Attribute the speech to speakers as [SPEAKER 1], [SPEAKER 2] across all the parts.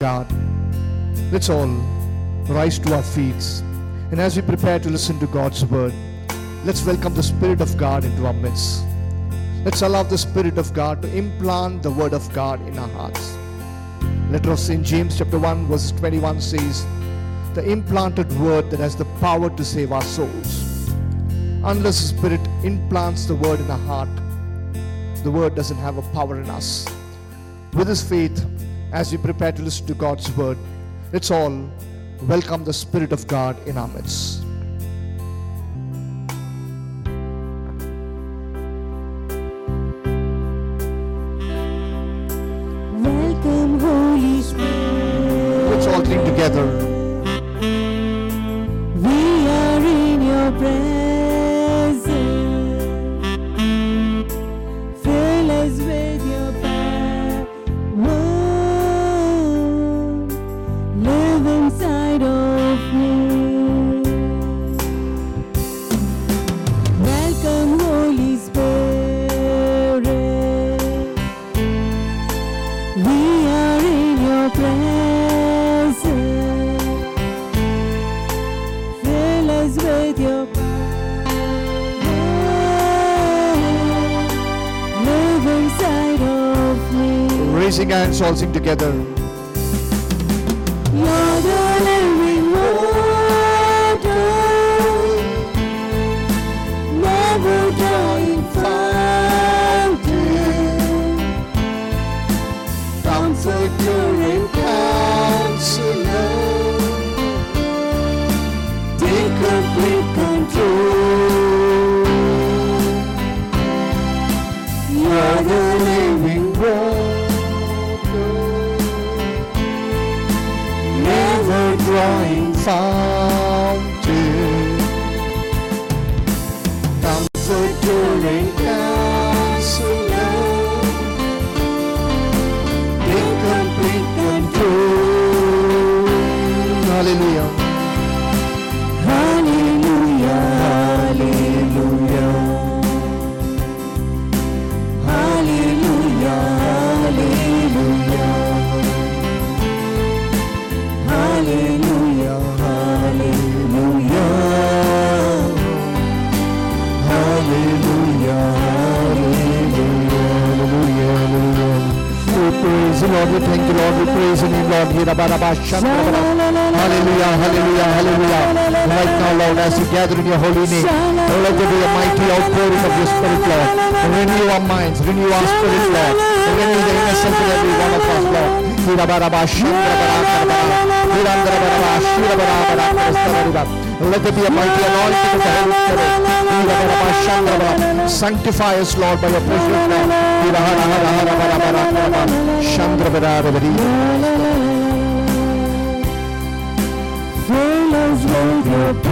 [SPEAKER 1] God. Let's all rise to our feet. And as we prepare to listen to God's word, let's welcome the Spirit of God into our midst. Let's allow the Spirit of God to implant the word of God in our hearts. Letter of St. James, chapter 1, verse 21 says, The implanted word that has the power to save our souls. Unless the Spirit implants the word in our heart, the word doesn't have a power in us. With his faith, as we prepare to listen to God's word, let's all welcome the Spirit of God in our midst. Hands, all sing together.
[SPEAKER 2] You're
[SPEAKER 1] Lord. Hallelujah, hallelujah, hallelujah. Right now, Lord, as we gather in your holy name, oh, let there be a mighty outpouring of your spirit, Lord. Renew our minds, renew our spirit, Lord. Renew the innocence in every one of us, Lord. Let there be a mighty anointing of the Holy Spirit. Sanctify us, Lord, by your name.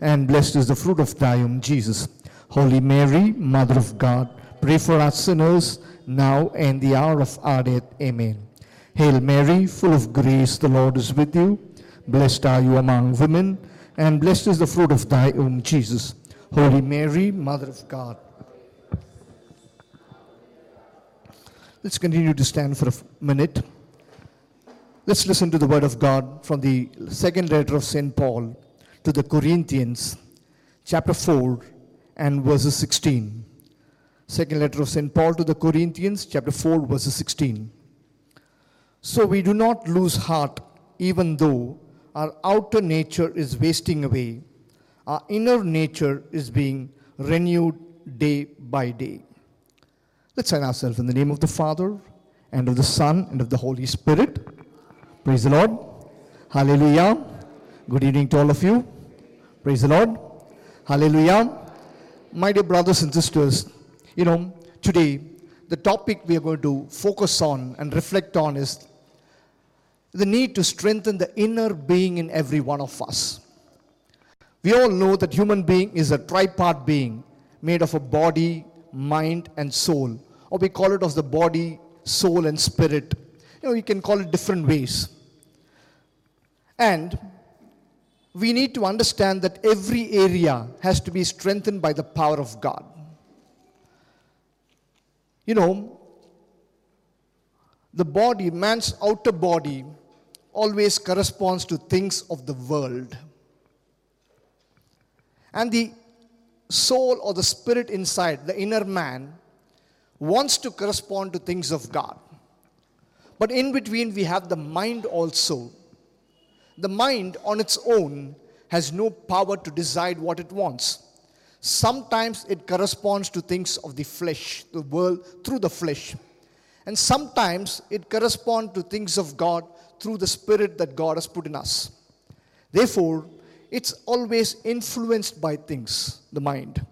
[SPEAKER 1] and blessed is the fruit of thy womb, Jesus. Holy Mary, Mother of God, pray for us sinners, now and the hour of our death. Amen. Hail Mary, full of grace, the Lord is with you. Blessed are you among women, and blessed is the fruit of thy womb, Jesus. Holy Mary, Mother of God. Let's continue to stand for a minute. Let's listen to the word of God from the second letter of St. Paul to the Corinthians, chapter 4 and verses 16. Second letter of St. Paul to the Corinthians, chapter 4, verses 16. So we do not lose heart, even though our outer nature is wasting away, our inner nature is being renewed day by day. Let's sign ourselves in the name of the Father, and of the Son, and of the Holy Spirit. Praise the Lord. Hallelujah. Good evening to all of you. Praise the Lord. Hallelujah. My dear brothers and sisters, you know, today the topic we are going to focus on and reflect on is the need to strengthen the inner being in every one of us. We all know that human being is a tripart being made of a body, mind, and soul. Or we call it as the body, soul, and spirit. You know, you can call it different ways. And we need to understand that every area has to be strengthened by the power of God. You know, the body, man's outer body, always corresponds to things of the world. And the soul or the spirit inside, the inner man, wants to correspond to things of God. But in between, we have the mind also. The mind on its own has no power to decide what it wants. Sometimes it corresponds to things of the flesh, the world, through the flesh. And sometimes it corresponds to things of God through the spirit that God has put in us. Therefore, it's always influenced by things, the mind.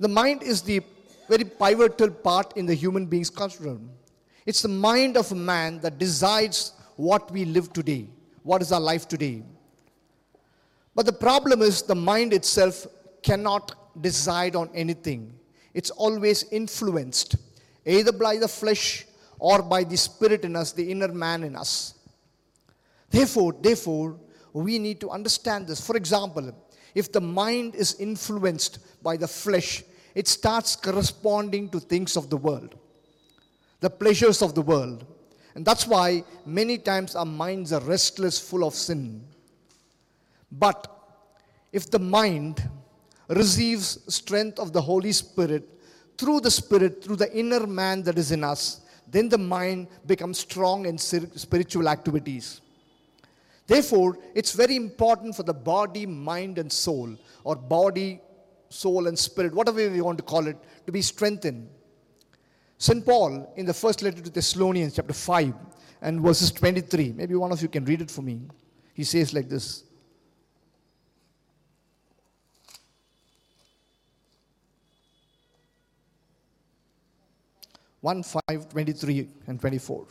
[SPEAKER 1] The mind is the very pivotal part in the human being's construction. It's the mind of a man that decides what we live today, what is our life today. But the problem is the mind itself cannot decide on anything. It's always influenced either by the flesh or by the spirit in us, the inner man in us. Therefore, therefore, we need to understand this. For example, if the mind is influenced by the flesh, it starts corresponding to things of the world, the pleasures of the world. And that's why many times our minds are restless, full of sin. But if the mind receives strength of the Holy Spirit through the Spirit, through the inner man that is in us, then the mind becomes strong in spiritual activities. Therefore, it's very important for the body, mind, and soul, or body, soul, and spirit, whatever we want to call it, to be strengthened. St. Paul, in the first letter to Thessalonians, chapter 5, and verses 23, maybe one of you can read it for me. He says like this 1 5, 23, and 24.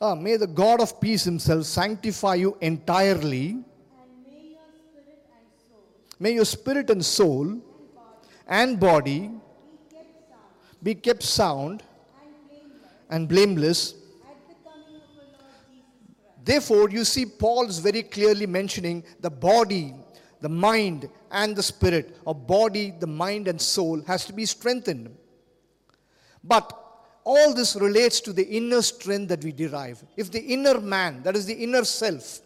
[SPEAKER 1] Ah, may the God of peace himself sanctify you entirely. May your spirit and soul and body be kept sound and blameless Therefore, you see, Paul is very clearly mentioning the body, the mind, and the spirit. A body, the mind, and soul has to be strengthened. But all this relates to the inner strength that we derive. If the inner man, that is the inner self,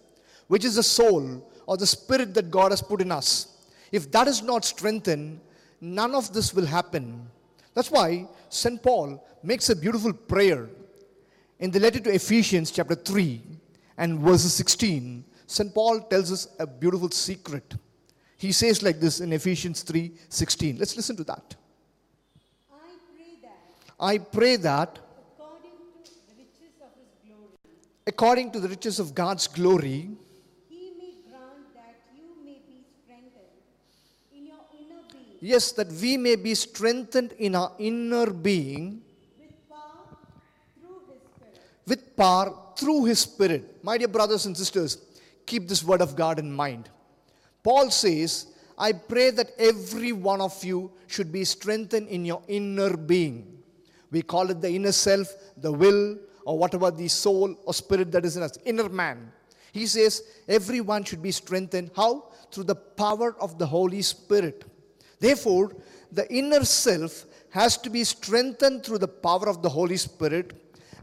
[SPEAKER 1] which is the soul or the spirit that God has put in us, if that is not strengthened, none of this will happen. That's why St. Paul makes a beautiful prayer in the letter to Ephesians, chapter 3 and verses 16, St. Paul tells us a beautiful secret. He says like this in Ephesians 3 16. Let's listen to that.
[SPEAKER 3] I pray that
[SPEAKER 1] I pray that
[SPEAKER 3] according to the riches of his glory,
[SPEAKER 1] according to the riches of God's glory, yes, that we may be strengthened in our inner being
[SPEAKER 3] with power through his spirit.
[SPEAKER 1] My dear brothers and sisters, keep this word of God in mind. Paul says, I pray that every one of you should be strengthened in your inner being. We call it the inner self, the will, or whatever the soul or spirit that is in us, inner man. He says everyone should be strengthened. How? Through the power of the Holy Spirit. Therefore, the inner self has to be strengthened through the power of the Holy Spirit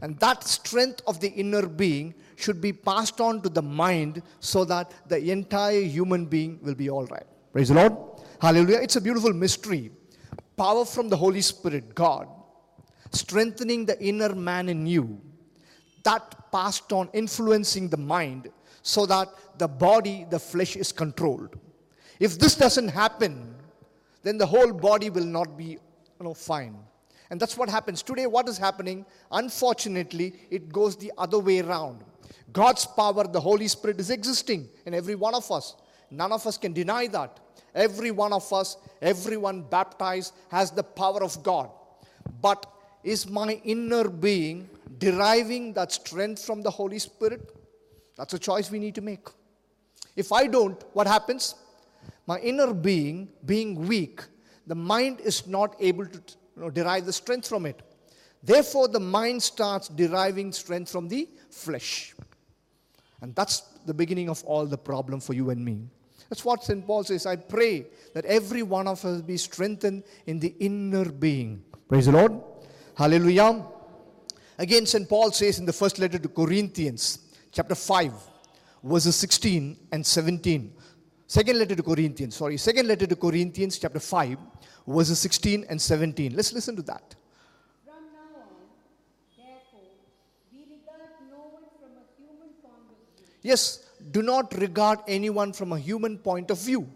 [SPEAKER 1] and that strength of the inner being should be passed on to the mind so that the entire human being will be all right. Praise the Lord. Hallelujah. It's a beautiful mystery. Power from the Holy Spirit, God, strengthening the inner man in you. That passed on, influencing the mind so that the body, the flesh is controlled. If this doesn't happen, then the whole body will not be you know, fine. And that's what happens. Today, what is happening? Unfortunately, it goes the other way around. God's power, the Holy Spirit, is existing in every one of us. None of us can deny that. Every one of us, everyone baptized has the power of God. But is my inner being deriving that strength from the Holy Spirit? That's a choice we need to make. If I don't, what happens? My inner being, being weak, the mind is not able to you know, derive the strength from it. Therefore, the mind starts deriving strength from the flesh. And that's the beginning of all the problem for you and me. That's what St. Paul says. I pray that every one of us be strengthened in the inner being. Praise the Lord. Hallelujah. Again, St. Paul says in the first letter to Corinthians, chapter 5, verses 16 and 17. Second letter to Corinthians, sorry, second letter to Corinthians, chapter 5, verses 16 and 17. Let's listen to that.
[SPEAKER 3] From now on, therefore, we regard no one from a human point of view.
[SPEAKER 1] Yes, do not regard anyone from a human point of view.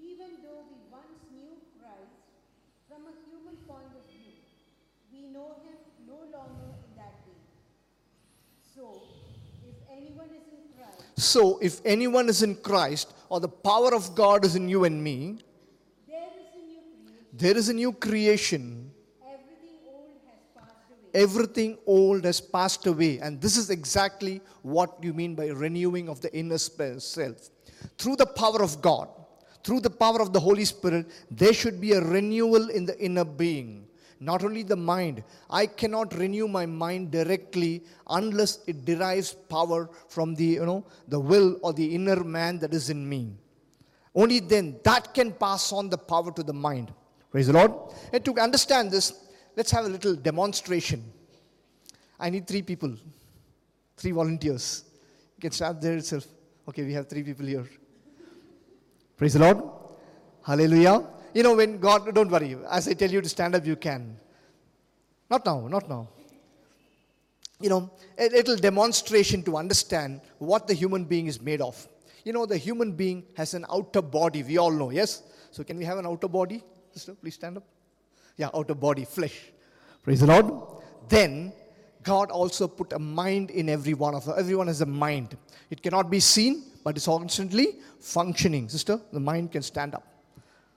[SPEAKER 3] Even though we once knew Christ from a human point of view, we know him no longer in that way. So, if anyone is in Christ,
[SPEAKER 1] So, if anyone is in Christ, or the power of God is in you and me,
[SPEAKER 3] there is a new creation.
[SPEAKER 1] there is a new creation.
[SPEAKER 3] Everything old has passed away.
[SPEAKER 1] Everything old has passed away. And this is exactly what you mean by renewing of the inner self. Through the power of God, through the power of the Holy Spirit, there should be a renewal in the inner being. Not only the mind. I cannot renew my mind directly unless it derives power from the, you know, the will or the inner man that is in me. Only then that can pass on the power to the mind. Praise the Lord. And to understand this, let's have a little demonstration. I need three people, three volunteers. You can stand there itself. Okay, we have three people here. Praise the Lord. Hallelujah. You know, when God, don't worry, as I tell you to stand up, you can. Not now, not now. You know, a little demonstration to understand what the human being is made of. You know, the human being has an outer body, we all know, yes? So, can we have an outer body? Sister, please stand up. Yeah, outer body, flesh. Praise the Lord. Then, God also put a mind in every one of us. Everyone has a mind. It cannot be seen, but it's constantly functioning. Sister, the mind can stand up.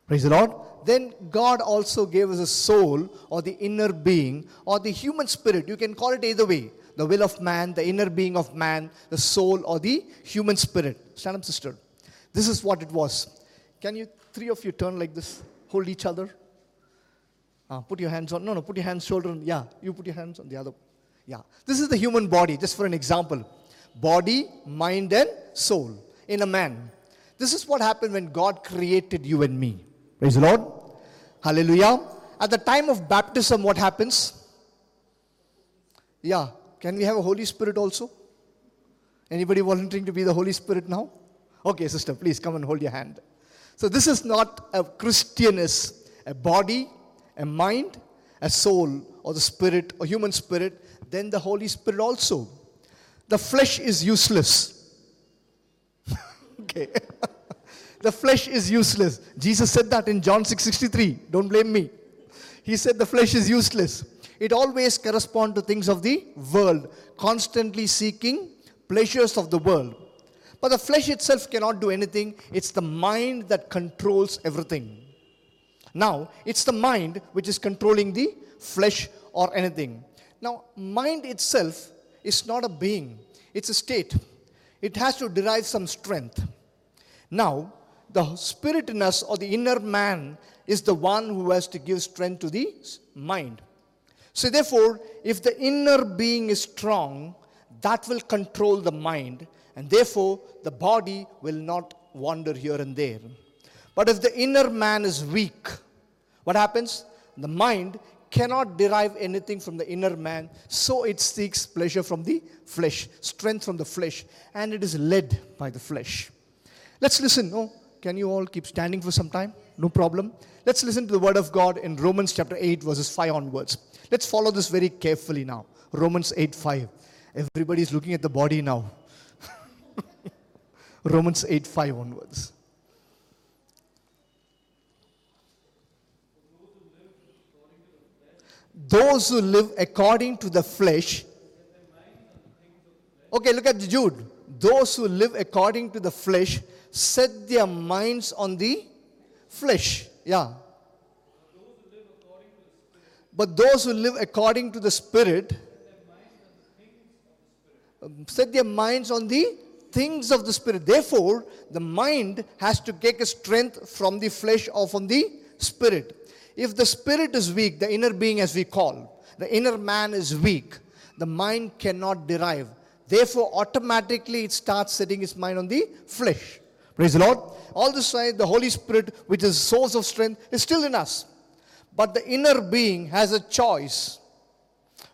[SPEAKER 1] Praise the Lord. Then God also gave us a soul or the inner being or the human spirit. You can call it either way. The will of man, the inner being of man, the soul or the human spirit. Stand up, sister. This is what it was. Can you, three of you, turn like this? Hold each other. Ah, put your hands on. No, no, put your hands shoulder. on- Yeah, you put your hands on the other. Yeah. This is the human body, just for an example. Body, mind, and soul in a man. This is what happened when God created you and me. Praise the Lord. Hallelujah. At the time of baptism, what happens? Yeah. Can we have a Holy Spirit also? Anybody volunteering to be the Holy Spirit now? Okay, sister, please come and hold your hand. So, this is not a Christian, is a body, a mind, a soul, or the spirit, or human spirit, then the Holy Spirit also. The flesh is useless. okay. The flesh is useless. Jesus said that in John 6:63. Don't blame me. He said the flesh is useless. It always corresponds to things of the world, constantly seeking pleasures of the world. But the flesh itself cannot do anything. It's the mind that controls everything. Now, it's the mind which is controlling the flesh or anything. Now, mind itself is not a being, it's a state. It has to derive some strength. Now, the spirit in us or the inner man is the one who has to give strength to the mind. So, therefore, if the inner being is strong, that will control the mind, and therefore the body will not wander here and there. But if the inner man is weak, what happens? The mind cannot derive anything from the inner man, so it seeks pleasure from the flesh, strength from the flesh, and it is led by the flesh. Let's listen. No, can you all keep standing for some time? No problem. Let's listen to the word of God in Romans chapter 8, verses 5 onwards. Let's follow this very carefully now. Romans 8 5. Everybody's looking at the body now. Romans 8 5 onwards. Those who live according to the flesh. Okay, look at Jude. Those who live according to the flesh set their minds on the flesh. Yeah. But those who live according to the Spirit um, set their minds on the things of the Spirit. Therefore, the mind has to take a strength from the flesh or from the Spirit. If the Spirit is weak, the inner being, as we call, the inner man is weak, the mind cannot derive. Therefore, automatically it starts setting its mind on the flesh. Praise the Lord. All this time, the Holy Spirit, which is source of strength, is still in us. But the inner being has a choice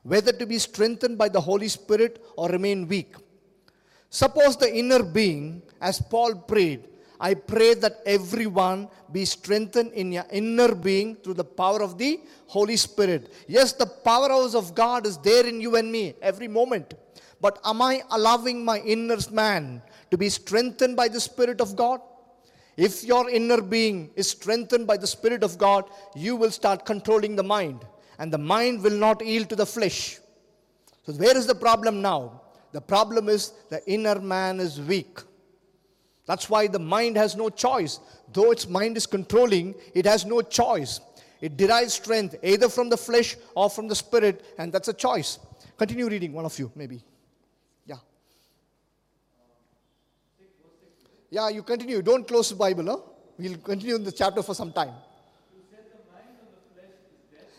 [SPEAKER 1] whether to be strengthened by the Holy Spirit or remain weak. Suppose the inner being, as Paul prayed, I pray that everyone be strengthened in your inner being through the power of the Holy Spirit. Yes, the powerhouse of God is there in you and me every moment. But am I allowing my inner man to be strengthened by the Spirit of God? If your inner being is strengthened by the Spirit of God, you will start controlling the mind, and the mind will not yield to the flesh. So, where is the problem now? The problem is the inner man is weak. That's why the mind has no choice. Though its mind is controlling, it has no choice. It derives strength either from the flesh or from the spirit, and that's a choice. Continue reading, one of you, maybe. Yeah, you continue. Don't close the Bible, huh? We'll continue in the chapter for some time.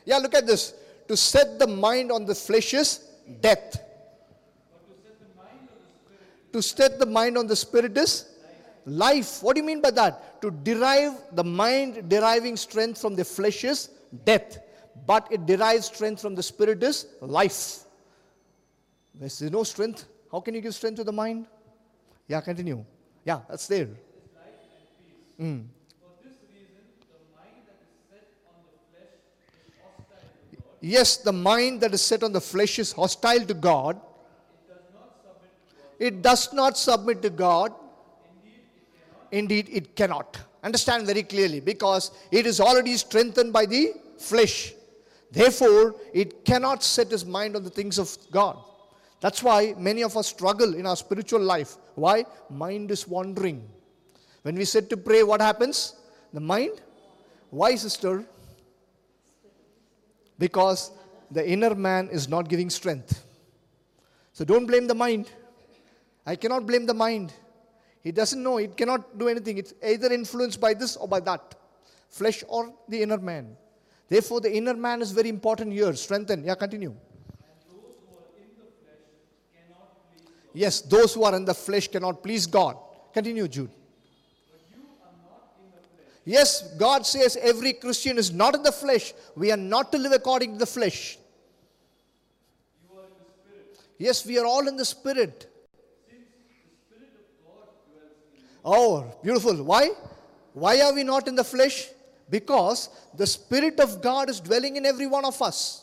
[SPEAKER 1] Yeah, look at this. To set the mind on the flesh is death. To set the mind on the spirit is life. What do you mean by that? To derive the mind deriving strength from the flesh is death, but it derives strength from the spirit is life. There's no strength. How can you give strength to the mind? Yeah, continue. Yeah, that's there. Mm. Yes, the mind that is set on the flesh is hostile to God. It does not submit to God. Indeed, it cannot. Understand very clearly because it is already strengthened by the flesh. Therefore, it cannot set his mind on the things of God. That's why many of us struggle in our spiritual life. Why? Mind is wandering. When we sit to pray, what happens? The mind? Why, sister? Because the inner man is not giving strength. So don't blame the mind. I cannot blame the mind. He doesn't know, it cannot do anything. It's either influenced by this or by that flesh or the inner man. Therefore, the inner man is very important here. Strengthen. Yeah, continue. Yes, those who are in the flesh cannot please God. Continue, Jude. Yes, God says every Christian is not in the flesh. We are not to live according to the flesh. Yes, we are all in the spirit. Oh, beautiful. Why? Why are we not in the flesh? Because the Spirit of God is dwelling in every one of us.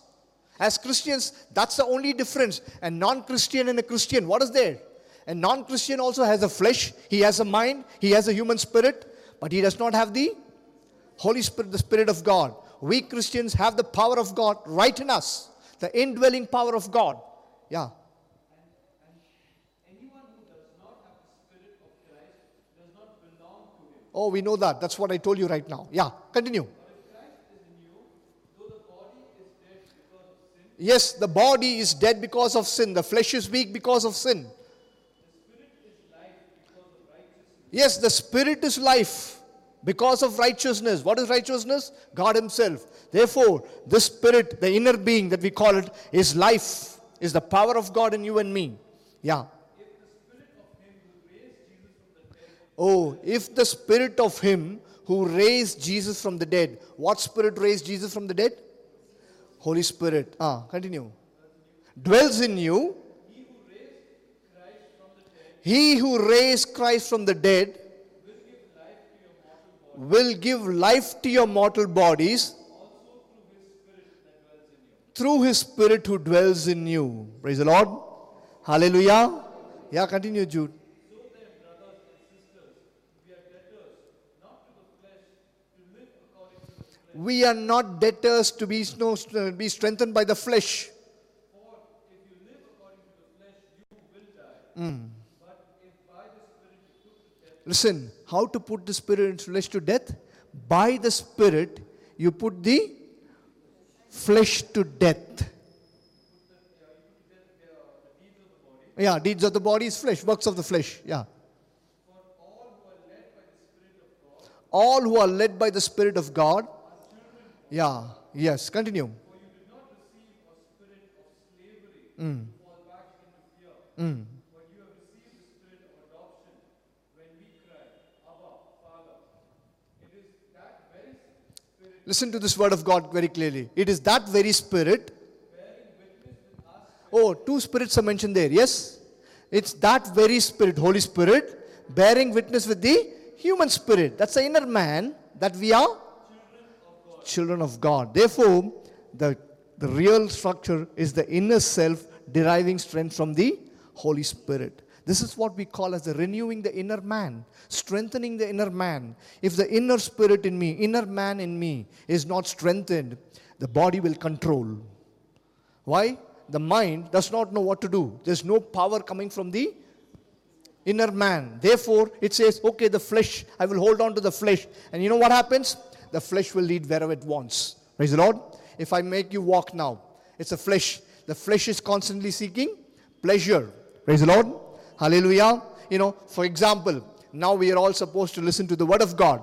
[SPEAKER 1] As Christians, that's the only difference. A non Christian and a Christian, what is there? A non Christian also has a flesh, he has a mind, he has a human spirit, but he does not have the Holy Spirit, the Spirit of God. We Christians have the power of God right in us, the indwelling power of God. Yeah. Oh, we know that. That's what I told you right now. Yeah, continue. Yes, the body is dead because of sin. The flesh is weak because of sin. Yes, the spirit is life because of righteousness. What is righteousness? God Himself. Therefore, the spirit, the inner being that we call it, is life, is the power of God in you and me. Yeah. Oh, if the spirit of Him who raised Jesus from the dead, what spirit raised Jesus from the dead? Holy Spirit. Ah, continue. Dwells in you. He who raised Christ from the dead will give life to your mortal bodies through his spirit who dwells in you. Praise the Lord. Hallelujah. Yeah, continue, Jude. We are not debtors to be, no, be strengthened by the flesh. Mm. Listen, how to put the spirit and flesh to death? by the Spirit, you put the flesh to death. Yeah, deeds of the body is flesh, works of the flesh. Yeah. All who are led by the Spirit of God. Yeah, yes, continue. Mm. Mm. Listen to this word of God very clearly. It is that very spirit. Oh, two spirits are mentioned there. Yes? It's that very spirit, Holy Spirit, bearing witness with the human spirit. That's the inner man that we are children of God. Therefore, the, the real structure is the inner self deriving strength from the Holy Spirit. This is what we call as the renewing the inner man, strengthening the inner man. If the inner spirit in me, inner man in me, is not strengthened, the body will control. Why? The mind does not know what to do. There's no power coming from the inner man. Therefore, it says, okay, the flesh, I will hold on to the flesh. And you know what happens? The flesh will lead wherever it wants. Praise the Lord. If I make you walk now, it's a flesh. The flesh is constantly seeking pleasure. Praise the Lord. Hallelujah. You know, for example, now we are all supposed to listen to the Word of God.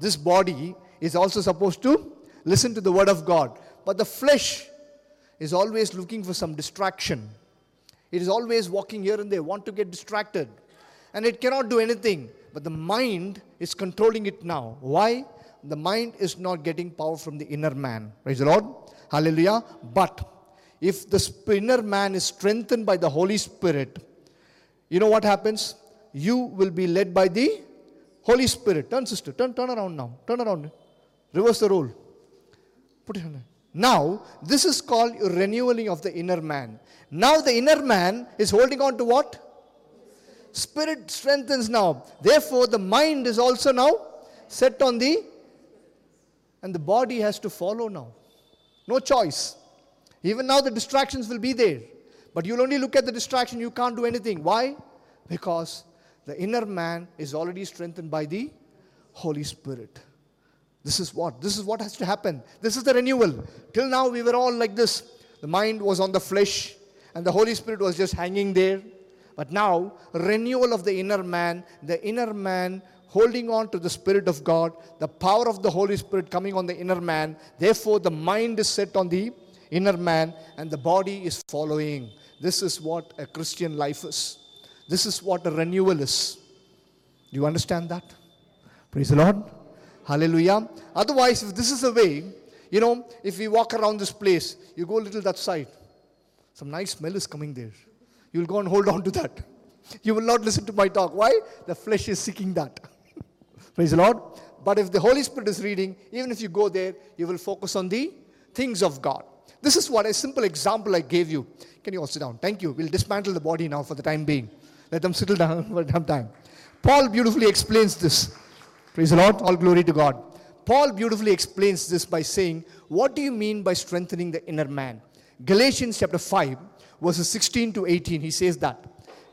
[SPEAKER 1] This body is also supposed to listen to the Word of God. But the flesh is always looking for some distraction. It is always walking here and there, want to get distracted. And it cannot do anything. But the mind is controlling it now. Why? The mind is not getting power from the inner man. Praise the Lord. Hallelujah. But if the inner man is strengthened by the Holy Spirit, you know what happens? You will be led by the Holy Spirit. Turn, sister. Turn, turn around now. Turn around. Reverse the role. Put it on. Now, this is called renewing of the inner man. Now, the inner man is holding on to what? Spirit strengthens now. Therefore, the mind is also now set on the, and the body has to follow now. No choice. Even now, the distractions will be there. But you'll only look at the distraction, you can't do anything. Why? Because the inner man is already strengthened by the Holy Spirit. This is what? This is what has to happen. This is the renewal. Till now, we were all like this. The mind was on the flesh, and the Holy Spirit was just hanging there. But now, renewal of the inner man, the inner man holding on to the Spirit of God, the power of the Holy Spirit coming on the inner man. Therefore, the mind is set on the inner man, and the body is following. This is what a Christian life is. This is what a renewal is. Do you understand that? Praise the Lord. Hallelujah. Otherwise, if this is the way, you know, if we walk around this place, you go a little that side, some nice smell is coming there. You will go and hold on to that. You will not listen to my talk. Why? The flesh is seeking that. Praise the Lord. But if the Holy Spirit is reading, even if you go there, you will focus on the things of God. This is what a simple example I gave you. Can you all sit down? Thank you. We'll dismantle the body now for the time being. Let them settle down for some time. Paul beautifully explains this. Praise the Lord. All glory to God. Paul beautifully explains this by saying, What do you mean by strengthening the inner man? Galatians chapter 5, verses 16 to 18, he says that.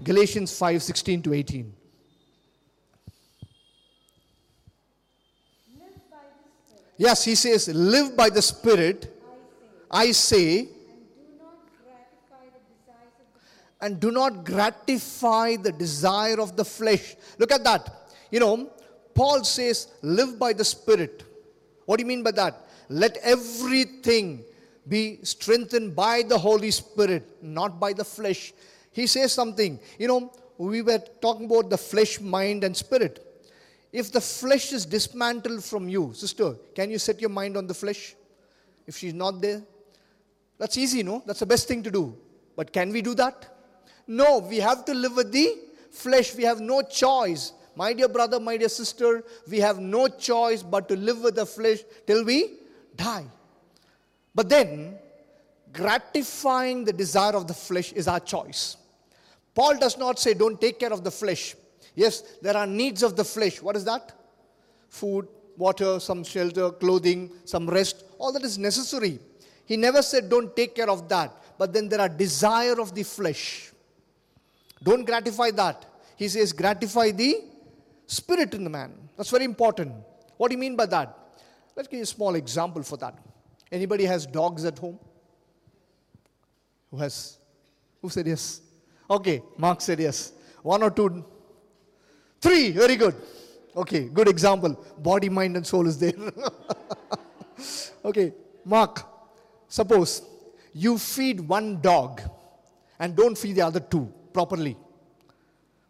[SPEAKER 1] Galatians 5, 16 to 18.
[SPEAKER 3] Live by the Spirit,
[SPEAKER 1] Yes, he says, Live by the Spirit,
[SPEAKER 3] I say, and do not gratify the
[SPEAKER 1] desire of the flesh. Look at that. You know, Paul says, live by the Spirit. What do you mean by that? Let everything be strengthened by the Holy Spirit, not by the flesh. He says something. You know, we were talking about the flesh, mind, and spirit. If the flesh is dismantled from you, sister, can you set your mind on the flesh? If she's not there? That's easy, no? That's the best thing to do. But can we do that? No, we have to live with the flesh. We have no choice. My dear brother, my dear sister, we have no choice but to live with the flesh till we die. But then, gratifying the desire of the flesh is our choice. Paul does not say, don't take care of the flesh. Yes, there are needs of the flesh. What is that? Food, water, some shelter, clothing, some rest. All that is necessary. He never said, don't take care of that. But then there are desire of the flesh. Don't gratify that. He says, gratify the spirit in the man. That's very important. What do you mean by that? Let's give you a small example for that. Anybody has dogs at home? Who has? Who said yes? Okay, Mark said yes. One or two? Three, very good. Okay, good example. Body, mind, and soul is there. okay, Mark, suppose you feed one dog and don't feed the other two properly.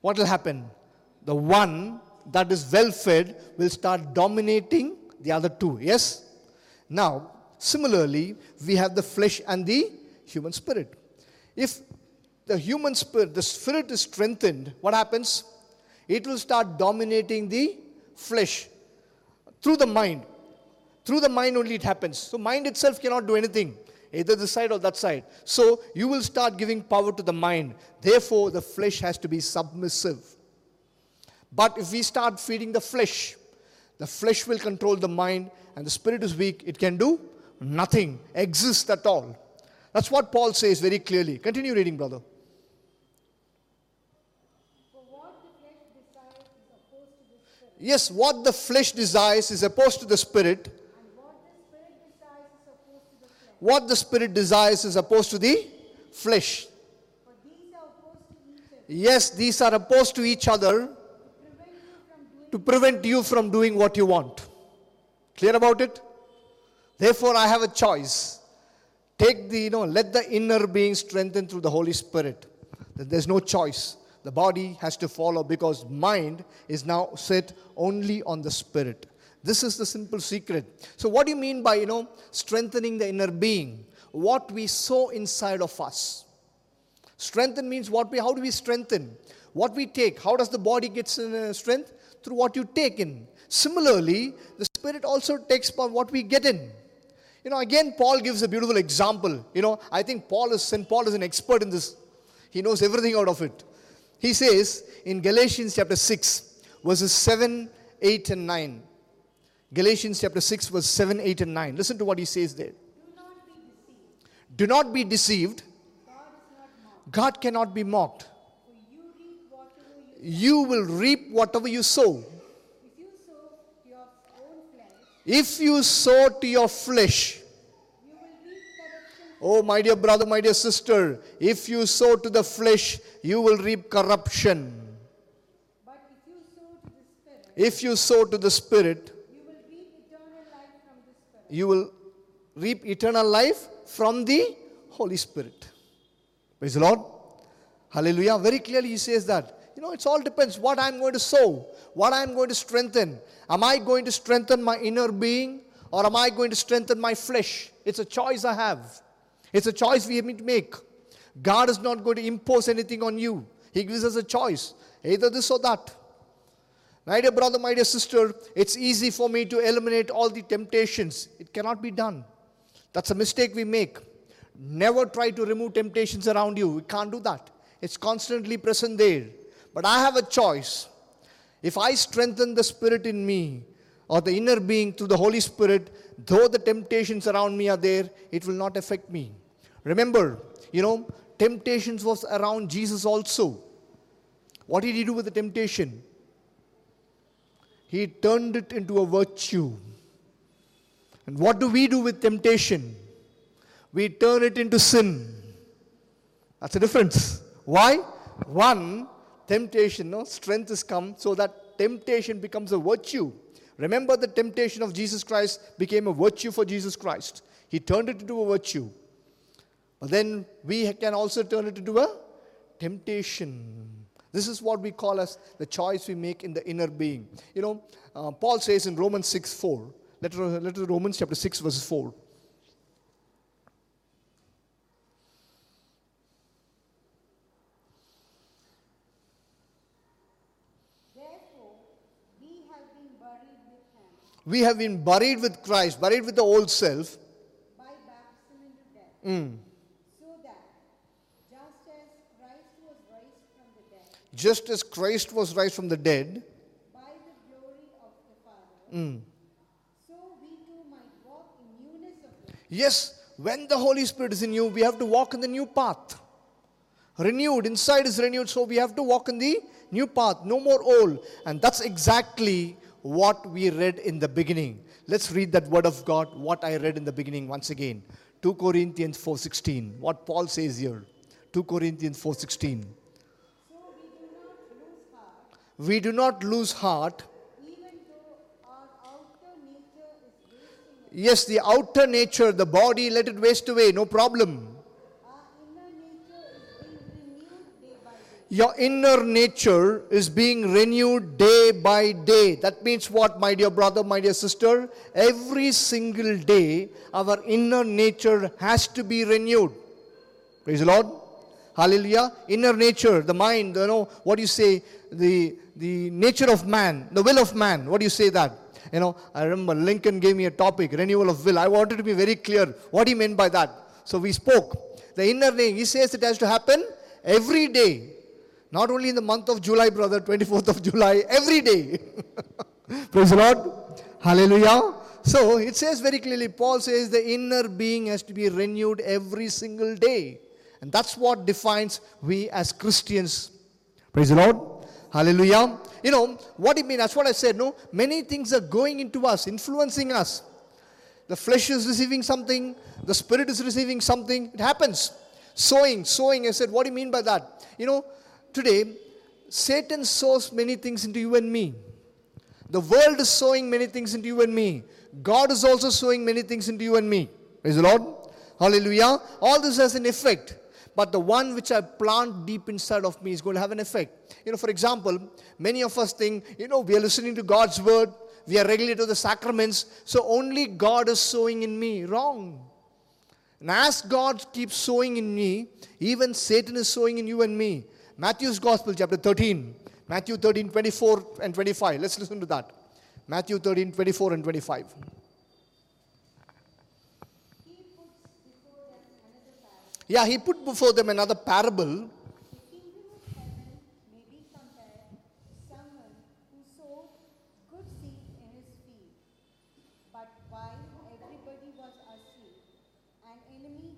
[SPEAKER 1] What will happen? The one that is well fed will start dominating the other two. Yes? Now, similarly, we have the flesh and the human spirit. If the human spirit, the spirit is strengthened, what happens? It will start dominating the flesh through the mind. Through the mind only it happens. So, mind itself cannot do anything, either this side or that side. So, you will start giving power to the mind. Therefore, the flesh has to be submissive. But if we start feeding the flesh, the flesh will control the mind, and the spirit is weak, it can do nothing, exist at all. That's what Paul says very clearly. Continue reading, brother.
[SPEAKER 3] For what the flesh desires is opposed to the spirit,
[SPEAKER 1] Yes, what the flesh desires is opposed to the spirit.
[SPEAKER 3] and what the spirit desires is opposed to the flesh.
[SPEAKER 1] What the spirit desires is opposed to the flesh.
[SPEAKER 3] For these are opposed to each other
[SPEAKER 1] Yes, these are opposed to each other
[SPEAKER 3] to prevent you from doing
[SPEAKER 1] to prevent you from doing what you want. Clear about it? Therefore, I have a choice. Take the, you know, let the inner being strengthen through the Holy Spirit. Then there's no choice. The body has to follow because mind is now set only on the spirit. This is the simple secret. So, what do you mean by, you know, strengthening the inner being? What we sow inside of us. Strengthen means what we, how do we strengthen? What we take. How does the body get uh, strength? Through what you take in. Similarly, the spirit also takes by what we get in. You know, again, Paul gives a beautiful example. You know, I think Paul is, St. Paul is an expert in this. He knows everything out of it. He says in Galatians chapter 6, verses 7, 8, and 9. Galatians chapter 6, verse 7, 8, and 9. Listen to what he says there.
[SPEAKER 3] Do not be deceived. God
[SPEAKER 1] cannot be mocked.
[SPEAKER 3] You
[SPEAKER 1] will reap whatever you sow.
[SPEAKER 3] If you sow to your flesh,
[SPEAKER 1] If you sow to your flesh,
[SPEAKER 3] you will reap corruption.
[SPEAKER 1] Oh my dear brother, my dear sister, if you sow to the flesh, you will reap corruption.
[SPEAKER 3] But if you sow to the Spirit,
[SPEAKER 1] If you sow to the Spirit,
[SPEAKER 3] you will reap eternal life from the Spirit.
[SPEAKER 1] you will reap eternal life from the Holy Spirit. Praise the Lord. Hallelujah. Very clearly, he says that. You know, it all depends what I'm going to sow, what I'm going to strengthen. Am I going to strengthen my inner being or am I going to strengthen my flesh? It's a choice I have. It's a choice we have to make. God is not going to impose anything on you, He gives us a choice either this or that. My dear brother, my dear sister, it's easy for me to eliminate all the temptations. It cannot be done. That's a mistake we make. Never try to remove temptations around you. We can't do that. It's constantly present there. But I have a choice. If I strengthen the spirit in me or the inner being through the Holy Spirit, though the temptations around me are there, it will not affect me. Remember, you know, temptations was around Jesus also. What did he do with the temptation? He turned it into a virtue. And what do we do with temptation? We turn it into sin. That's the difference. Why? One, temptation, no? strength has come so that temptation becomes a virtue. Remember, the temptation of Jesus Christ became a virtue for Jesus Christ. He turned it into a virtue. Then we can also turn it into a temptation. This is what we call as the choice we make in the inner being. You know, uh, Paul says in Romans 6 4, letter, letter to Romans chapter 6, verse 4.
[SPEAKER 3] Therefore, we have been buried with
[SPEAKER 1] We have been buried with Christ, buried with the old self.
[SPEAKER 3] by baptism into death,
[SPEAKER 1] Mm.
[SPEAKER 3] so that just as Christ was raised from the dead
[SPEAKER 1] Just as Christ was raised from the dead,
[SPEAKER 3] by the glory of the Father,
[SPEAKER 1] Mm.
[SPEAKER 3] so we too might walk in newness of life.
[SPEAKER 1] yes, when the Holy Spirit is in you, we have to walk in the new path. Renewed, inside is renewed, so we have to walk in the new path, no more old. And that's exactly what we read in the beginning. Let's read that word of God, what I read in the beginning once again. 2 Corinthians 4:16. What Paul says here. 2 Corinthians 4:16. We do not lose heart. Yes, the outer nature, the body, let it waste away, no problem. Your inner nature is being renewed day by day. That means what, my dear brother, my dear sister? Every single day, our inner nature has to be renewed. Praise the Lord. Hallelujah. Inner nature, the mind, you know, what do you say? The, the nature of man, the will of man. What do you say that? You know, I remember Lincoln gave me a topic, renewal of will. I wanted to be very clear what he meant by that. So we spoke. The inner nature, he says it has to happen every day. Not only in the month of July, brother, 24th of July, every day. Praise the Lord. Hallelujah. So it says very clearly, Paul says the inner being has to be renewed every single day. And that's what defines we as Christians. Praise the Lord. Hallelujah. You know, what it means, that's what I said, no? Many things are going into us, influencing us. The flesh is receiving something, the spirit is receiving something. It happens. Sowing, sowing. I said, what do you mean by that? You know, today, Satan sows many things into you and me. The world is sowing many things into you and me. God is also sowing many things into you and me. Praise the Lord. Hallelujah. All this has an effect. But the one which I plant deep inside of me is going to have an effect. You know, for example, many of us think, you know, we are listening to God's word, we are regular to the sacraments, so only God is sowing in me. Wrong. And as God keeps sowing in me, even Satan is sowing in you and me. Matthew's Gospel, chapter 13. Matthew 13, 24 and 25. Let's listen to that. Matthew 13, 24 and 25.
[SPEAKER 3] He puts before them another parable.
[SPEAKER 1] Yeah, he put before them another parable.
[SPEAKER 3] The kingdom of heaven may be compared to someone who sowed good seed in his field. But while everybody was asleep, an enemy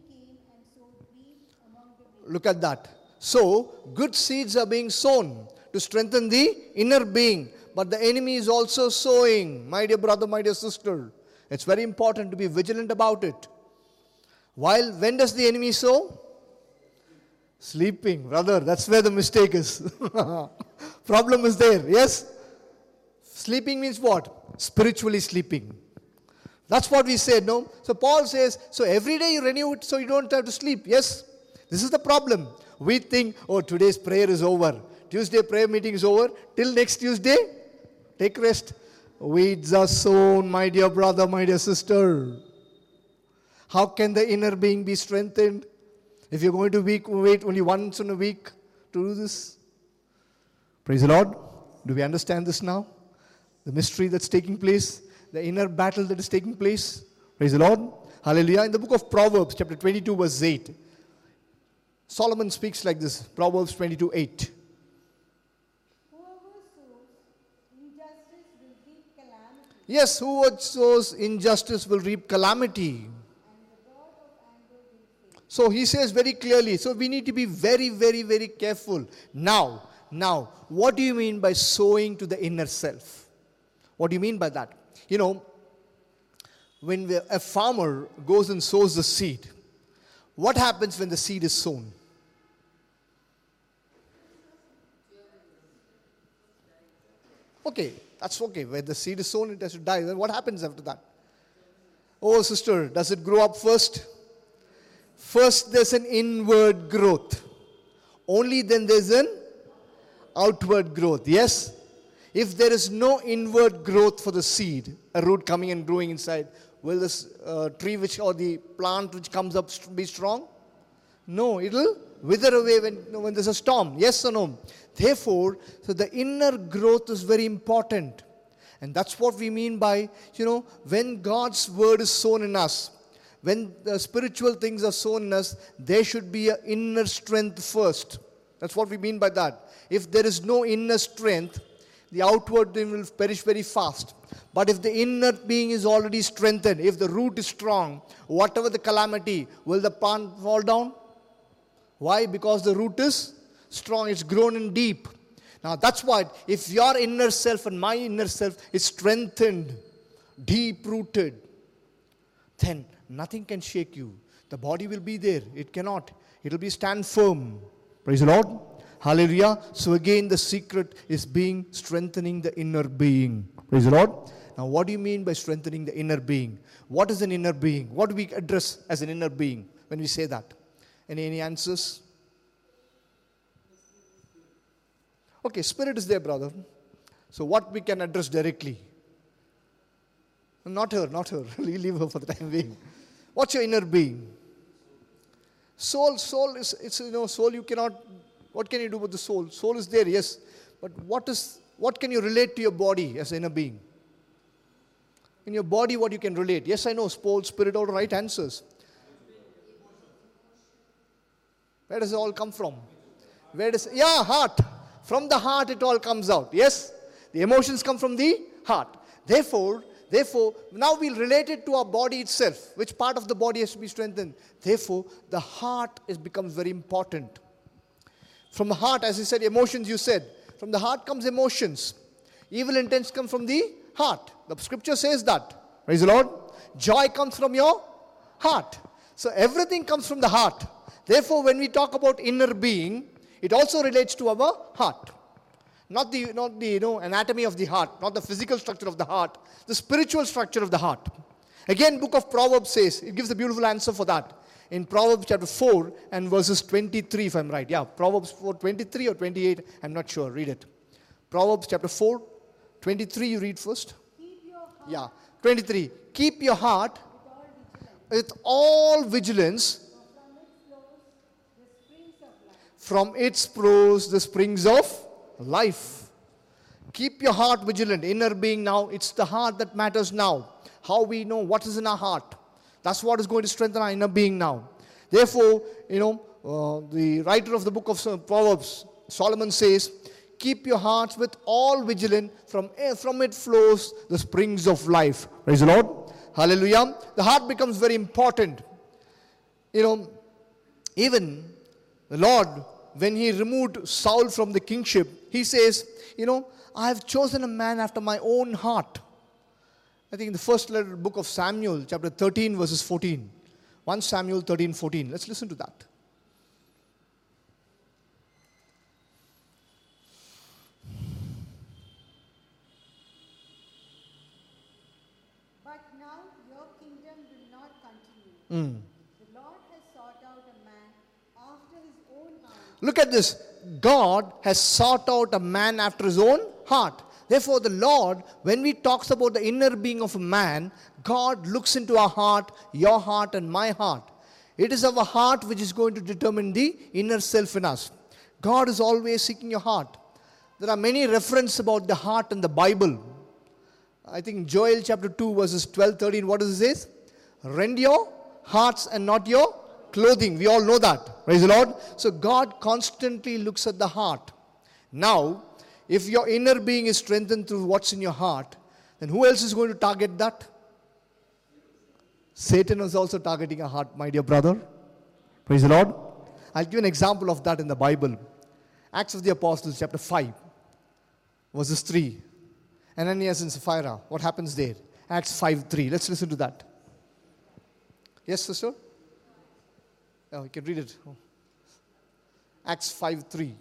[SPEAKER 3] came and sowed weeds among the wheat.
[SPEAKER 1] Look at that. So, good seeds are being sown to strengthen the inner being. But the enemy is also sowing, my dear brother, my dear sister. It's very important to be vigilant about it. While, when does the enemy sow? Sleeping, brother. That's where the mistake is. Problem is there, yes? Sleeping means what? Spiritually sleeping. That's what we said, no? So Paul says, so every day you renew it so you don't have to sleep. Yes? This is the problem. We think, oh, today's prayer is over. Tuesday prayer meeting is over. Till next Tuesday, take rest. Weeds are sown, my dear brother, my dear sister. How can the inner being be strengthened? If you're going to week, wait only once in a week to do this. Praise the Lord. Do we understand this now? The mystery that's taking place, the inner battle that is taking place. Praise the Lord. Hallelujah. In the book of Proverbs, chapter 22, verse 8, Solomon speaks like this Proverbs 22, 8.
[SPEAKER 3] Whoever sows injustice will reap calamity,
[SPEAKER 1] Yes, who sows injustice will reap calamity.
[SPEAKER 3] and the rod of anger will fail.
[SPEAKER 1] So he says very clearly. So we need to be very, very, very careful. Now, now, what do you mean by sowing to the inner self? What do you mean by that? You know, when a farmer goes and sows the seed, what happens when the seed is sown? Okay, that's okay. When the seed is sown, it has to die. Then what happens after that? Oh, sister, does it grow up first? First, there's an inward growth. Only then there's an outward growth. Yes? If there is no inward growth for the seed, a root coming and growing inside, will this uh, tree which or the plant which comes up be strong? No, it'll wither away when, when there's a storm. Yes or no? Therefore, so the inner growth is very important. And that's what we mean by, you know, when God's word is sown in us, when the spiritual things are sown in us, there should be an inner strength first. That's what we mean by that. If there is no inner strength, the outward thing will perish very fast. But if the inner being is already strengthened, if the root is strong, whatever the calamity, will the plant fall down? Why? Because the root is strong, it's grown in deep. Now that's why if your inner self and my inner self is strengthened, deep rooted, then nothing can shake you. The body will be there. It cannot. It will be stand firm. Praise the Lord. Hallelujah. So again, the secret is being strengthening the inner being. Praise the Lord. Now, what do you mean by strengthening the inner being? What is an inner being? What do we address as an inner being when we say that? Any, any answers? Okay, spirit is there, brother. So, what we can address directly? Not her, not her. Leave her for the time being. What's your inner being? Soul, soul is, it's, you know, soul you cannot, what can you do with the soul? Soul is there, yes. But what is, what can you relate to your body as inner being? In your body, what you can relate? Yes, I know, soul, spirit, all right answers. Where does it all come from? Where does, yeah, heart. From the heart, it all comes out. Yes? The emotions come from the heart. Therefore, Therefore, now we'll relate it to our body itself. Which part of the body has to be strengthened? Therefore, the heart is becomes very important. From the heart, as I said, emotions you said. From the heart comes emotions. Evil intents come from the heart. The scripture says that. Praise the Lord. Joy comes from your heart. So everything comes from the heart. Therefore, when we talk about inner being, it also relates to our heart. Not the, not the you know, anatomy of the heart, not the physical structure of the heart, the spiritual structure of the heart. Again, book of Proverbs says, it gives a beautiful answer for that. In Proverbs chapter 4 and verses 23, if I'm right. Yeah, Proverbs 4, 23 or 28, I'm not sure. Read it. Proverbs chapter 4, 23, you read first.
[SPEAKER 3] Keep your heart
[SPEAKER 1] Yeah, 23. Keep your heart
[SPEAKER 3] with all vigilance,
[SPEAKER 1] with all vigilance,
[SPEAKER 3] for from its flows the springs of life.
[SPEAKER 1] Keep your heart vigilant. Inner being now, it's the heart that matters now. How we know what is in our heart. That's what is going to strengthen our inner being now. Therefore, you know, uh, the writer of the book of Proverbs, Solomon says, Keep your hearts with all vigilant, from, from it flows the springs of life. Praise the Lord. Hallelujah. The heart becomes very important. You know, even the Lord, when he removed Saul from the kingship, he says, You know, I have chosen a man after my own heart. I think in the first letter, book of Samuel, chapter 13, verses 14. 1 Samuel 13, 14. Let's listen to that.
[SPEAKER 3] But now your kingdom will not continue.
[SPEAKER 1] Mm.
[SPEAKER 3] The Lord has sought out a man after his own heart,
[SPEAKER 1] Look at this. God has sought out a man after his own heart. Therefore, the Lord, when we talks about the inner being of a man, God looks into our heart, your heart and my heart. It is our heart which is going to determine the inner self in us. God is always seeking your heart. There are many references about the heart in the Bible. I think Joel chapter 2 verses 12, 13, what does it say? Rend your hearts and not your clothing. We all know that. Praise the Lord. So God constantly looks at the heart. Now, if your inner being is strengthened through what's in your heart, then who else is going to target that? Satan is also targeting a heart, my dear brother. Praise the Lord. I'll give an example of that in the Bible. Acts of the Apostles, chapter 5, verses 3. Ananias and Sapphira. What happens there? Acts 5 3. Let's listen to that. Yes, sister? Oh, you can read it. Acts 5 3.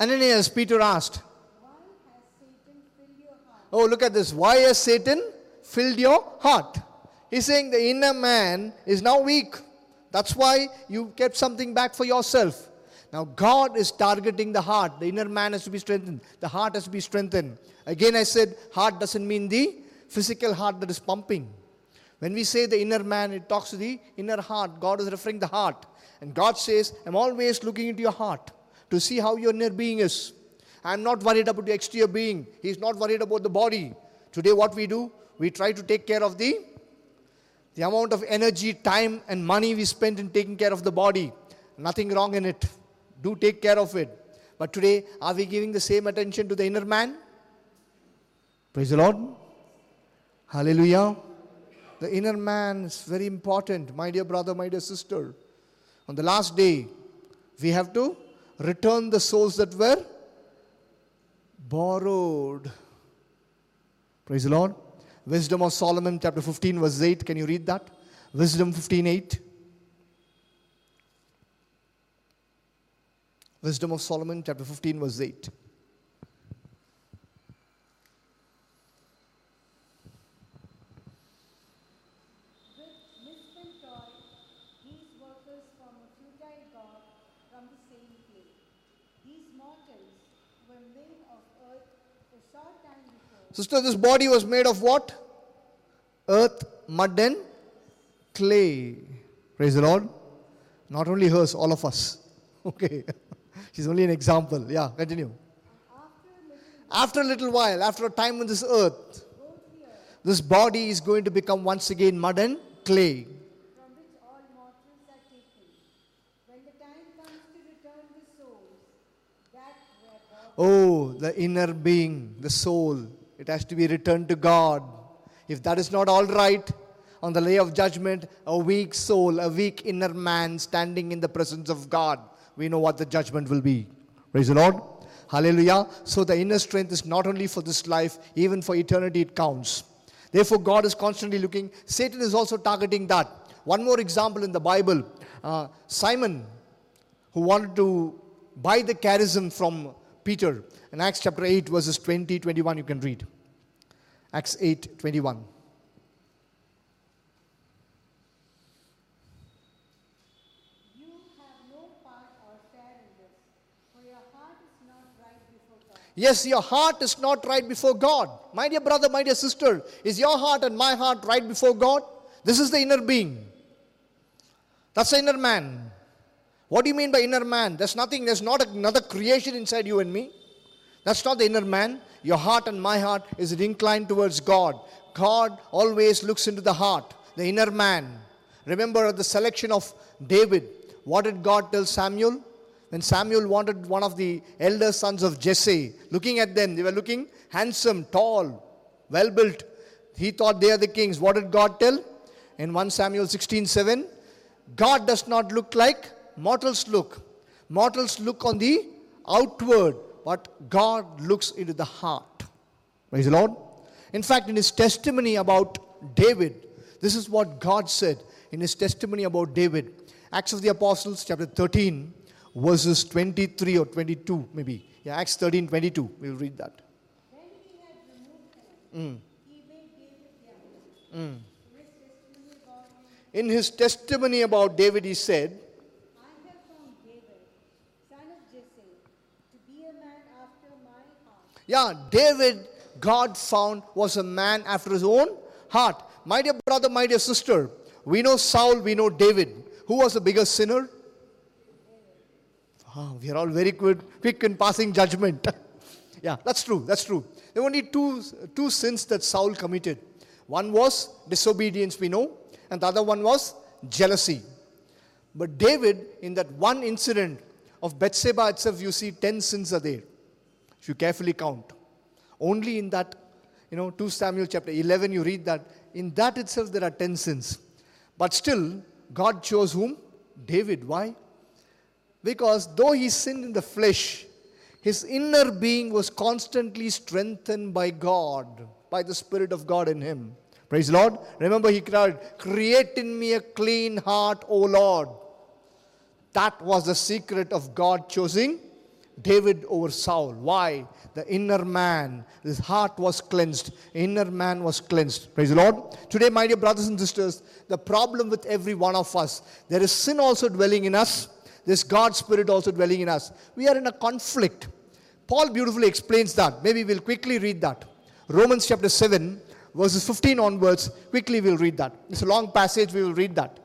[SPEAKER 3] Ananias, Peter asked?
[SPEAKER 1] Oh, look at this. Why has Satan filled your heart? He's saying the inner man is now weak. That's why you kept something back for yourself. Now, God is targeting the heart. The inner man has to be strengthened. The heart has to be strengthened. Again, I said, heart doesn't mean the physical heart that is pumping. When we say the inner man, it talks to the inner heart. God is referring the heart. And God says, I'm always looking into your heart to see how your inner being is. I'm not worried about the exterior being. He's not worried about the body. Today, what we do, we try to take care of the the amount of energy, time, and money we spend in taking care of the body. Nothing wrong in it. Do take care of it. But today, are we giving the same attention to the inner man? Praise the Lord. Hallelujah. The inner man is very important, my dear brother, my dear sister. On the last day, we have to return the souls that were borrowed. Praise the Lord. Wisdom of Solomon, chapter 15, verse 8. Can you read that? Wisdom 15, 8. Wisdom of Solomon, chapter 15, verse 8.
[SPEAKER 3] With misspent toil, these workers form a futile god from the same clay. These mortals were made of earth a short time before.
[SPEAKER 1] Sister, this body was made of what? Earth, mud, and clay. Praise the Lord. Not only hers, all of us. Okay. She's only an example. Yeah, continue. After a little while, after a time on this earth, this body is going to become once again mud and clay.
[SPEAKER 3] from which all mortals are taken. When the time comes to return the souls that were bought,
[SPEAKER 1] Oh, the inner being, the soul, it has to be returned to God. If that is not all right, on the day of judgment, a weak soul, a weak inner man standing in the presence of God, we know what the judgment will be. Praise the Lord. Hallelujah. So the inner strength is not only for this life, even for eternity it counts. Therefore, God is constantly looking. Satan is also targeting that. One more example in the Bible uh, Simon, who wanted to buy the charism from Peter. In Acts chapter 8, verses 20, 21, you can read. Acts 8, 21.
[SPEAKER 3] You have no part or share in this, for your heart is not right before God.
[SPEAKER 1] Yes, your heart is not right before God. My dear brother, my dear sister, is your heart and my heart right before God? This is the inner being. That's the inner man. What do you mean by inner man? There's nothing, there's not another creation inside you and me. That's not the inner man. Your heart and my heart is inclined towards God. God always looks into the heart, the inner man. Remember the selection of David, what did God tell Samuel? When Samuel wanted one of the elder sons of Jesse, looking at them, they were looking handsome, tall, well built. He thought they are the kings. What did God tell? In 1 Samuel 16 7, God does not look like mortals look. Mortals look on the outward, but God looks into the heart. Praise the Lord. In fact, in his testimony about David, this is what God said in his testimony about David. Acts of the Apostles, chapter 13, verses 23 or 22, maybe. Yeah, Acts 13, 22. We'll read that.
[SPEAKER 3] When he had removed them, he made In his testimony about
[SPEAKER 1] In his testimony about
[SPEAKER 3] him,
[SPEAKER 1] David, he said,
[SPEAKER 3] I have found David, son of Jesse, to be a man after my heart.
[SPEAKER 1] Yeah, David, God found, was a man after his own heart. My dear brother, my dear sister, we know Saul, we know David. Who was the biggest sinner? Ah, we are all very good, quick in passing judgment. yeah, that's true, that's true. There were only two, two sins that Saul committed. One was disobedience, we know, and the other one was jealousy. But David, in that one incident of Bathsheba itself, you see 10 sins are there. If you carefully count. Only in that, you know, 2 Samuel chapter 11, you read that. In that itself, there are 10 sins. But still, God chose whom? David. Why? Because though he sinned in the flesh, his inner being was constantly strengthened by God, by the Spirit of God in him. Praise Lord. Remember, he cried, Create in me a clean heart, O Lord. That was the secret of God choosing David over Saul. Why? The inner man, his heart was cleansed. Inner man was cleansed. Praise the Lord. Today, my dear brothers and sisters, the problem with every one of us, there is sin also dwelling in us. There's God's Spirit also dwelling in us. We are in a conflict. Paul beautifully explains that. Maybe we'll quickly read that. Romans chapter 7, verses 15 onwards. Quickly we'll read that. It's a long passage, we will read that.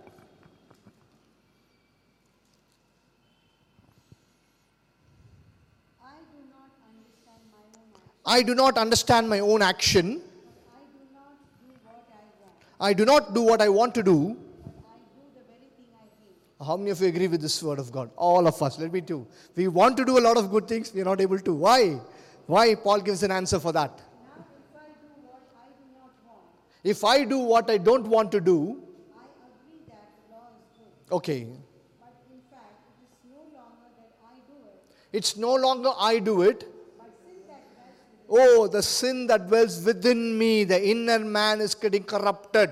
[SPEAKER 3] I do not understand my own act.
[SPEAKER 1] I do not understand my own action.
[SPEAKER 3] I do not do what I want.
[SPEAKER 1] To do. How many of you agree with this word of God? All of us. Let me too. We want to do a lot of good things, we are not able to. Why? Why? Paul gives an answer for that.
[SPEAKER 3] If I do what I
[SPEAKER 1] don't want to do,
[SPEAKER 3] okay. But in fact, it is no
[SPEAKER 1] longer
[SPEAKER 3] that I do it.
[SPEAKER 1] It's no longer I do it. Oh, the sin that dwells within me, the inner man is getting corrupted.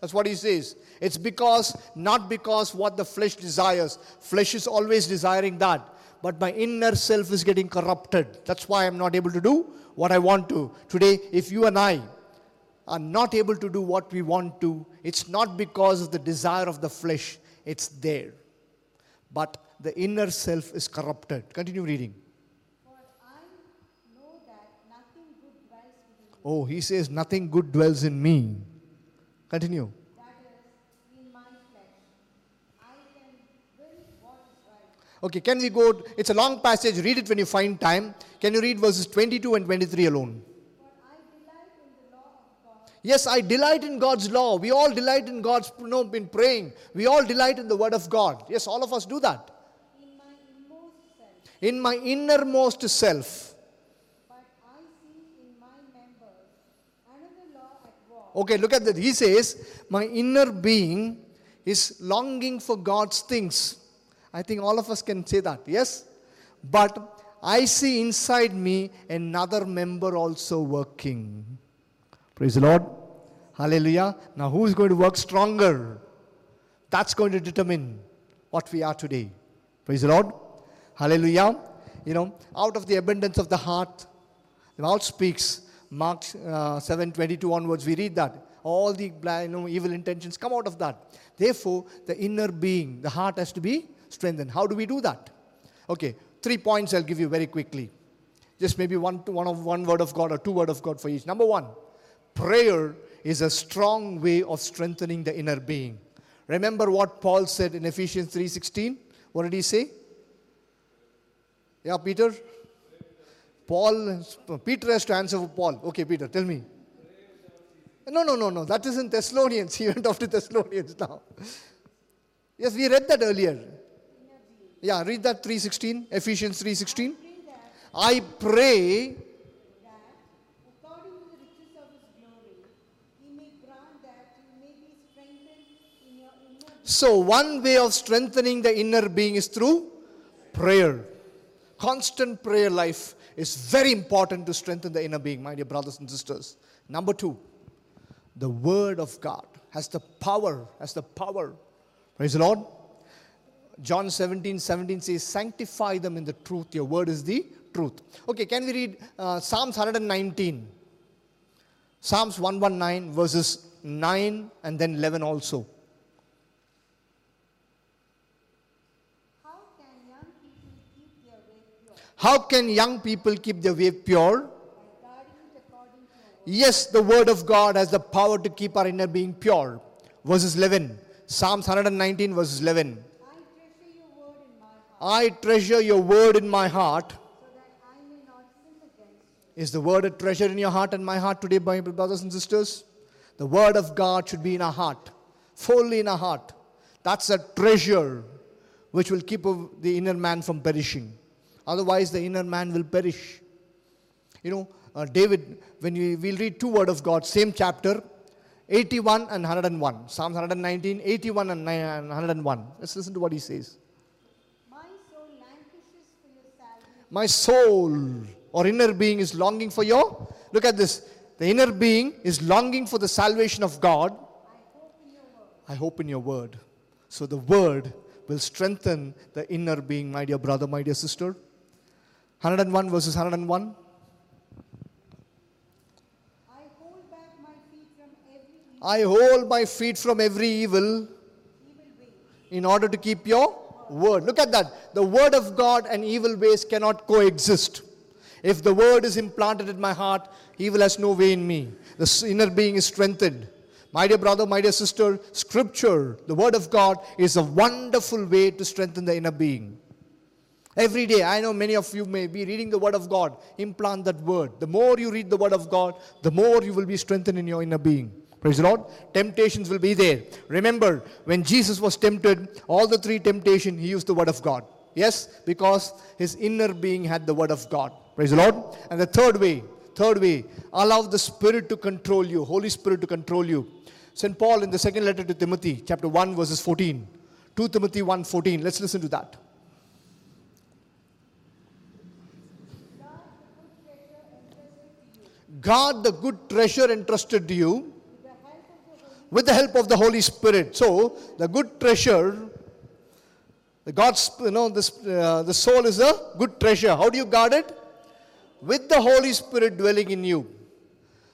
[SPEAKER 1] That's what he says. It's because, not because what the flesh desires. Flesh is always desiring that. But my inner self is getting corrupted. That's why I'm not able to do what I want to. Today, if you and I are not able to do what we want to, it's not because of the desire of the flesh, it's there. But the inner self is corrupted. Continue reading.
[SPEAKER 3] For I know that nothing good dwells within me,
[SPEAKER 1] Oh, he says, Nothing good dwells in me. Continue. Okay, can we go? It's a long passage. Read it when you find time. Can you read verses 22 and 23 alone? Yes, I delight in God's law. We all delight in God's, you know, in praying. We all delight in the word of God. Yes, all of us do that.
[SPEAKER 3] in my self,
[SPEAKER 1] In my innermost self.
[SPEAKER 3] but I see in my members another law at war,
[SPEAKER 1] Okay, look at that. He says, My inner being is longing for God's things. I think all of us can say that, yes? But I see inside me another member also working. Praise the Lord. Hallelujah. Now, who is going to work stronger? That's going to determine what we are today. Praise the Lord. Hallelujah. You know, out of the abundance of the heart, the mouth speaks. Mark uh, 7 22 onwards, we read that. All the you know, evil intentions come out of that. Therefore, the inner being, the heart has to be strengthened. How do we do that? Okay, three points I'll give you very quickly. Just maybe one, one, of, one word of God or two word of God for each. Number one, prayer is a strong way of strengthening the inner being. Remember what Paul said in Ephesians 3:16? What did he say? Yeah, Peter? Paul, Peter has to answer for Paul. Okay, Peter, tell me. No, no, no, no. That is in Thessalonians. He went off to Thessalonians now. Yes, we read that earlier. Yeah, read that 3:16, Ephesians 3:16. I pray So, one way of strengthening the inner being is through prayer. Constant prayer life is very important to strengthen the inner being, my dear brothers and sisters. Number two, the Word of God has the power, has the power. Praise the Lord. John 17, 17 says, Sanctify them in the truth. Your word is the truth. Okay, can we read uh, Psalms 119? Psalms 119, verses 9 and then 11 also.
[SPEAKER 3] How can young people keep their way pure
[SPEAKER 1] How can young people keep their way pure? Yes, the word of God has the power to keep our inner being pure. Verses 11. Psalms 119, verses 11.
[SPEAKER 3] I treasure your word in my heart.
[SPEAKER 1] Is the word a treasure in your heart and my heart today, my brothers and sisters? The word of God should be in our heart, fully in our heart. That's a treasure which will keep the inner man from perishing. Otherwise, the inner man will perish. You know, uh, David, when we, we'll read two word of God, same chapter, 81 and 101. Psalms 119, 81 and 9 and 101. Let's listen to what he says.
[SPEAKER 3] My soul languishes for your salvation.
[SPEAKER 1] My soul or inner being is longing for your. Look at this. The inner being is longing for the salvation of God. I hope in your word. So the word will strengthen the inner being, my dear brother, my dear sister. 101 verses 101.
[SPEAKER 3] I hold my feet from every evil,
[SPEAKER 1] I hold my feet from every evil
[SPEAKER 3] evil way.
[SPEAKER 1] in order to keep your word. Look at that. The word of God and evil ways cannot coexist. If the word is implanted in my heart, evil has no way in me. The inner being is strengthened. My dear brother, my dear sister, scripture, the word of God, is a wonderful way to strengthen the inner being. Every day, I know many of you may be reading the Word of God. Implant that Word. The more you read the Word of God, the more you will be strengthened in your inner being. Praise the Lord. Temptations will be there. Remember, when Jesus was tempted, all the three temptation, he used the Word of God. Yes, because his inner being had the Word of God. Praise the Lord. And the third way, third way, allow the Spirit to control you, Holy Spirit to control you. St. Paul in the second letter to Timothy, chapter 1, verses 14. 2 Timothy 1 14. Let's listen to that. Guard the good treasure entrusted to you with the help of the Holy Spirit. So, the good treasure, the God's, you know, this, uh, the soul is a good treasure. How do you guard it? With the Holy Spirit dwelling in you.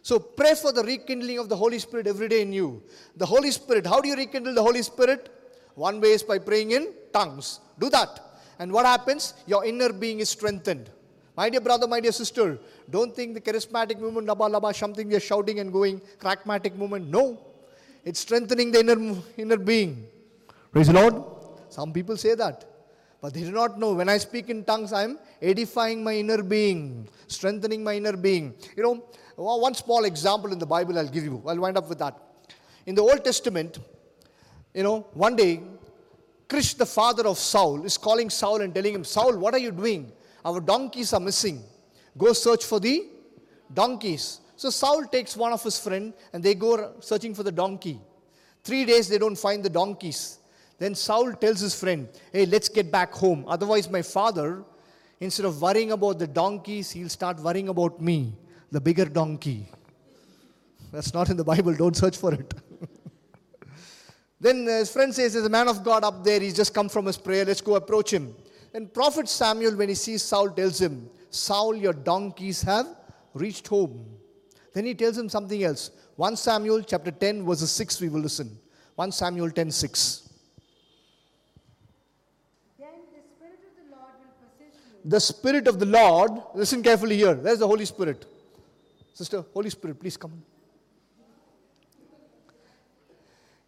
[SPEAKER 1] So, pray for the rekindling of the Holy Spirit every day in you. The Holy Spirit, how do you rekindle the Holy Spirit? One way is by praying in tongues. Do that. And what happens? Your inner being is strengthened. My dear brother, my dear sister, don't think the charismatic movement, laba laba, something they're shouting and going, crackmatic movement. No. It's strengthening the inner, inner being. Praise the Lord. Some people say that. But they do not know. When I speak in tongues, I am edifying my inner being, strengthening my inner being. You know, one small example in the Bible I'll give you. I'll wind up with that. In the Old Testament, you know, one day, Kish, the father of Saul, is calling Saul and telling him, Saul, what are you doing? Our donkeys are missing. Go search for the donkeys. So Saul takes one of his friend and they go searching for the donkey. Three days they don't find the donkeys. Then Saul tells his friend, Hey, let's get back home. Otherwise, my father, instead of worrying about the donkeys, he'll start worrying about me, the bigger donkey. That's not in the Bible. Don't search for it. then his friend says, There's a man of God up there. He's just come from his prayer. Let's go approach him. Then Prophet Samuel, when he sees Saul, tells him, Saul, your donkeys have reached home. Then he tells him something else. 1 Samuel chapter 10, verses 6, we will listen. 1 Samuel 10, 6.
[SPEAKER 3] Then the Spirit of the Lord will possess you,
[SPEAKER 1] The Spirit of the Lord, listen carefully here. There's the Holy Spirit. Sister, Holy Spirit, please come.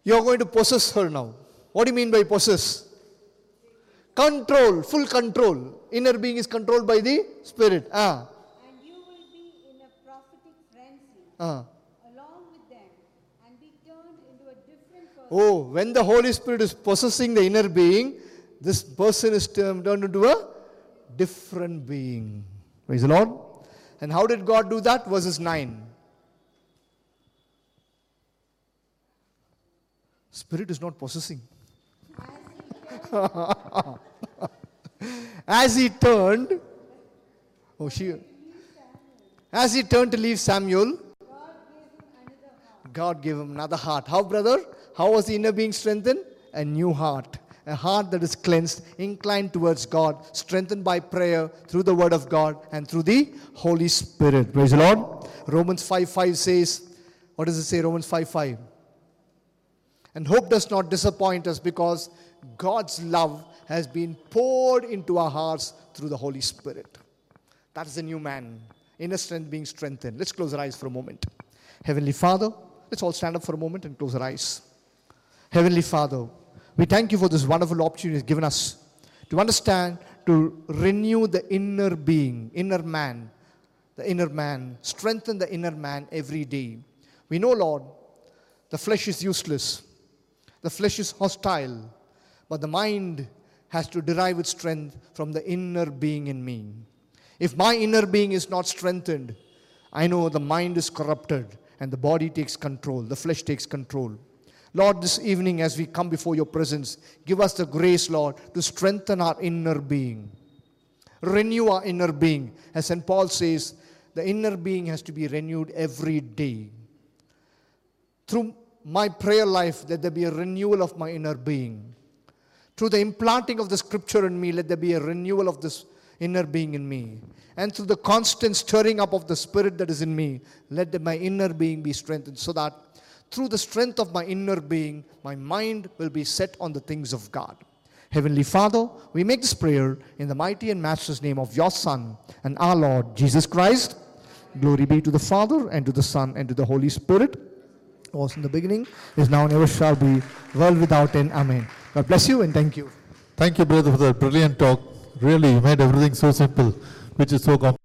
[SPEAKER 1] You're going to possess her now. What do you mean by possess? Control, full control. Inner being is controlled by the Spirit. Ah,
[SPEAKER 3] and you will be in a prophetic frenzy
[SPEAKER 1] ah.
[SPEAKER 3] along with them and be turned into a different person.
[SPEAKER 1] Oh, when the Holy Spirit is possessing the inner being, this person is turned turned into a different being. Praise the Lord. And how did God do that? Verses 9. Spirit is not possessing. As he turned, oh, she, as he turned to leave Samuel, God gave him another heart. How, brother? How was the inner being strengthened? A new heart. A heart that is cleansed, inclined towards God, strengthened by prayer through the Word of God and through the Holy Spirit. Praise the Lord. Romans 5 5 says, What does it say? Romans 5 5. And hope does not disappoint us because God's love has been poured into our hearts through the Holy Spirit. That is the new man. Inner strength being strengthened. Let's close our eyes for a moment. Heavenly Father, let's all stand up for a moment and close our eyes. Heavenly Father, we thank you for this wonderful opportunity you've given us to understand, to renew the inner being, inner man, the inner man, strengthen the inner man every day. We know, Lord, the flesh is useless, the flesh is hostile, but the mind has to derive its strength from the inner being in me. If my inner being is not strengthened, I know the mind is corrupted and the body takes control, the flesh takes control. Lord, this evening as we come before your presence, give us the grace, Lord, to strengthen our inner being. Renew our inner being. As St. Paul says, the inner being has to be renewed every day. Through my prayer life, let there be a renewal of my inner being. Through the implanting of the scripture in me, let there be a renewal of this inner being in me. And through the constant stirring up of the spirit that is in me, let my inner being be strengthened so that through the strength of my inner being, my mind will be set on the things of God. Heavenly Father, we make this prayer in the mighty and matchless name of your Son and our Lord Jesus Christ. Glory be to the Father, and to the Son, and to the Holy Spirit was in the beginning, is now, and ever shall be, world without end. Amen. God bless you and thank you.
[SPEAKER 2] Thank you, brother, for that brilliant talk. Really, you made everything so simple, which is so complex.